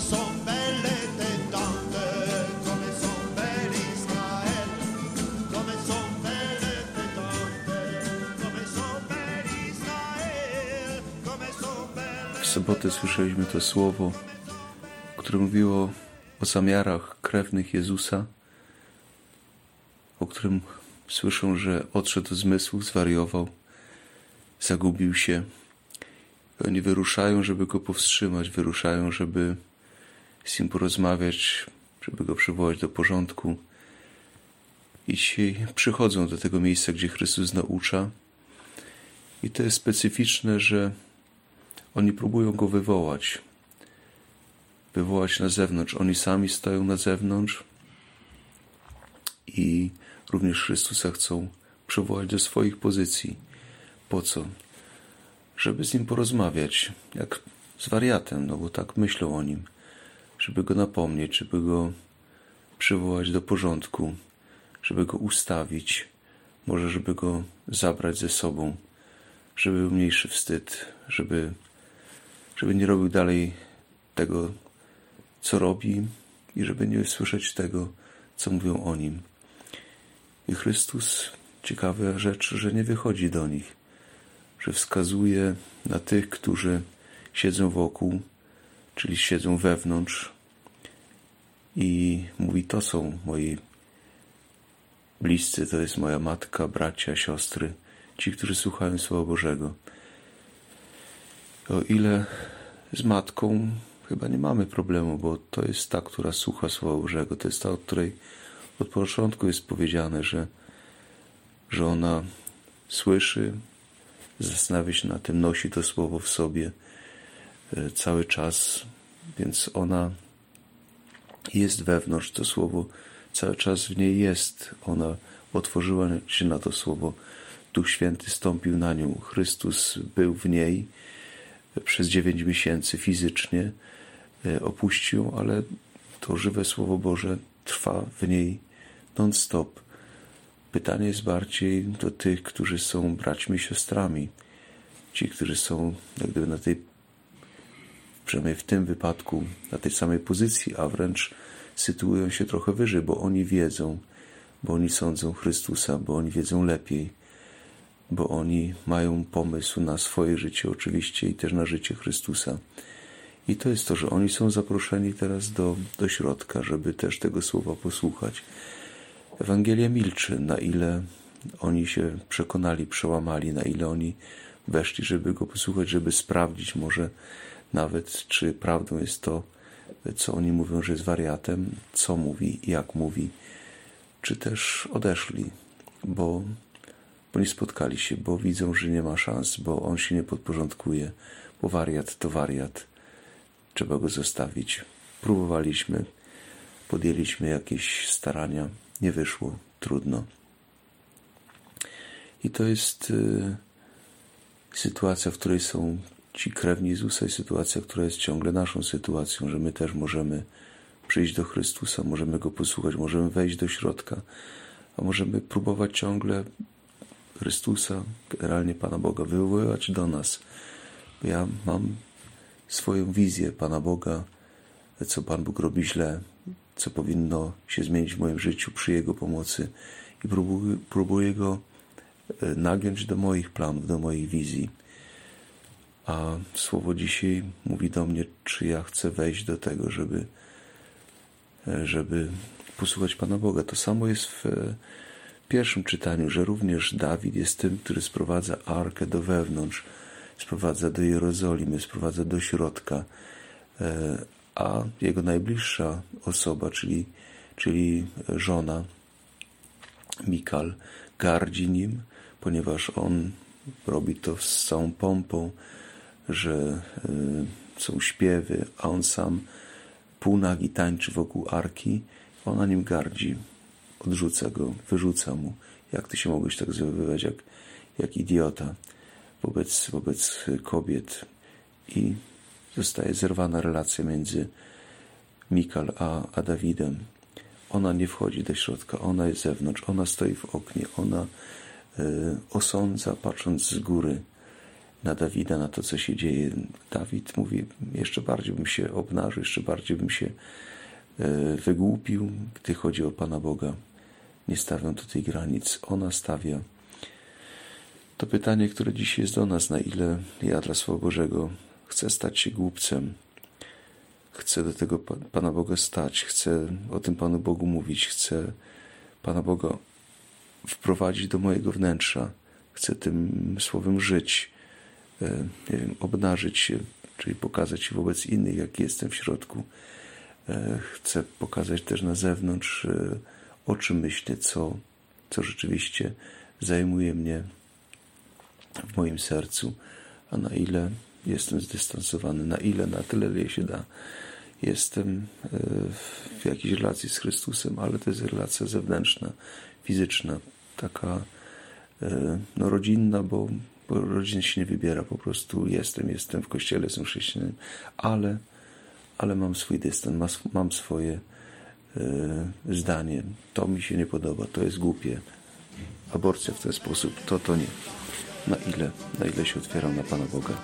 come belle le tante, belle le tante. W sobotę słyszeliśmy to słowo, które mówiło o zamiarach krewnych Jezusa, o którym słyszą, że odszedł z zmysłu, zwariował, zagubił się. Oni wyruszają, żeby go powstrzymać, wyruszają, żeby z nim porozmawiać, żeby go przywołać do porządku. I dzisiaj przychodzą do tego miejsca, gdzie Chrystus naucza. I to jest specyficzne, że oni próbują go wywołać, wywołać na zewnątrz. Oni sami stoją na zewnątrz i również Chrystusa chcą przywołać do swoich pozycji. Po co? Żeby z nim porozmawiać, jak z wariatem, no bo tak myślą o nim, żeby go napomnieć, żeby go przywołać do porządku, żeby go ustawić, może żeby go zabrać ze sobą, żeby był mniejszy wstyd, żeby, żeby nie robił dalej tego, co robi i żeby nie słyszeć tego, co mówią o nim. I Chrystus, ciekawa rzecz, że nie wychodzi do nich, że wskazuje na tych, którzy siedzą wokół, czyli siedzą wewnątrz i mówi: To są moi bliscy, to jest moja matka, bracia, siostry, ci, którzy słuchają Słowa Bożego. O ile z matką chyba nie mamy problemu, bo to jest ta, która słucha Słowa Bożego, to jest ta, od której od początku jest powiedziane, że, że ona słyszy, zastanawia się na tym, nosi to słowo w sobie e, cały czas, więc ona jest wewnątrz, to słowo cały czas w niej jest. Ona otworzyła się na to słowo. Duch Święty stąpił na nią. Chrystus był w niej przez dziewięć miesięcy fizycznie, e, opuścił, ale to żywe Słowo Boże trwa w niej non-stop. Pytanie jest bardziej do tych, którzy są braćmi i siostrami. Ci, którzy są jak gdyby na tej, przynajmniej w tym wypadku, na tej samej pozycji, a wręcz sytuują się trochę wyżej, bo oni wiedzą, bo oni sądzą Chrystusa, bo oni wiedzą lepiej, bo oni mają pomysł na swoje życie oczywiście i też na życie Chrystusa. I to jest to, że oni są zaproszeni teraz do, do środka, żeby też tego słowa posłuchać. Ewangelia milczy, na ile oni się przekonali, przełamali, na ile oni weszli, żeby go posłuchać, żeby sprawdzić może nawet, czy prawdą jest to, co oni mówią, że jest wariatem, co mówi, jak mówi, czy też odeszli, bo, bo nie spotkali się, bo widzą, że nie ma szans, bo on się nie podporządkuje, bo wariat to wariat trzeba go zostawić. Próbowaliśmy, podjęliśmy jakieś starania, nie wyszło, trudno. I to jest y, sytuacja, w której są ci krewni Jezusa i sytuacja, która jest ciągle naszą sytuacją, że my też możemy przyjść do Chrystusa, możemy Go posłuchać, możemy wejść do środka, a możemy próbować ciągle Chrystusa, generalnie Pana Boga, wywoływać do nas. Ja mam swoją wizję Pana Boga, co Pan Bóg robi źle, co powinno się zmienić w moim życiu przy Jego pomocy i próbuję, próbuję Go e, nagiąć do moich planów, do moich wizji. A słowo dzisiaj mówi do mnie, czy ja chcę wejść do tego, żeby, żeby posłuchać Pana Boga. To samo jest w e, pierwszym czytaniu, że również Dawid jest tym, który sprowadza arkę do wewnątrz sprowadza do Jerozolimy, sprowadza do środka, e, a jego najbliższa osoba, czyli, czyli żona Mikal, gardzi nim, ponieważ on robi to z całą pompą, że e, są śpiewy, a on sam półnagi tańczy wokół arki, ona nim gardzi, odrzuca go, wyrzuca mu. Jak ty się mogłeś tak zachowywać, jak, jak idiota wobec, wobec kobiet i zostaje zerwana relacja między Mikal a, a Dawidem. Ona nie wchodzi do środka, ona jest zewnątrz, ona stoi w oknie, ona y, osądza patrząc z góry, na Dawida, na to, co się dzieje. Dawid mówi, jeszcze bardziej bym się obnażył, jeszcze bardziej bym się e, wygłupił, gdy chodzi o Pana Boga. Nie stawiam tutaj granic, ona stawia. To pytanie, które dziś jest do nas, na ile ja dla Słowa Bożego chcę stać się głupcem, chcę do tego Pana Boga stać, chcę o tym Panu Bogu mówić, chcę Pana Boga wprowadzić do mojego wnętrza, chcę tym słowem żyć, nie wiem, obnażyć się, czyli pokazać się wobec innych, jak jestem w środku. E, chcę pokazać też na zewnątrz, e, o czym myślę, co, co rzeczywiście zajmuje mnie w moim sercu, a na ile jestem zdystansowany, na ile, na tyle, ile się da. Jestem w jakiejś relacji z Chrystusem, ale to jest relacja zewnętrzna, fizyczna, taka no, rodzinna, bo, bo rodzin się nie wybiera, po prostu jestem, jestem w kościele, jestem chrześcijaninem, ale, ale mam swój dystans, mam swoje zdanie. To mi się nie podoba, to jest głupie. Aborcja w ten sposób, to to nie. Na ile, na ile się otwieram na Pana Boga.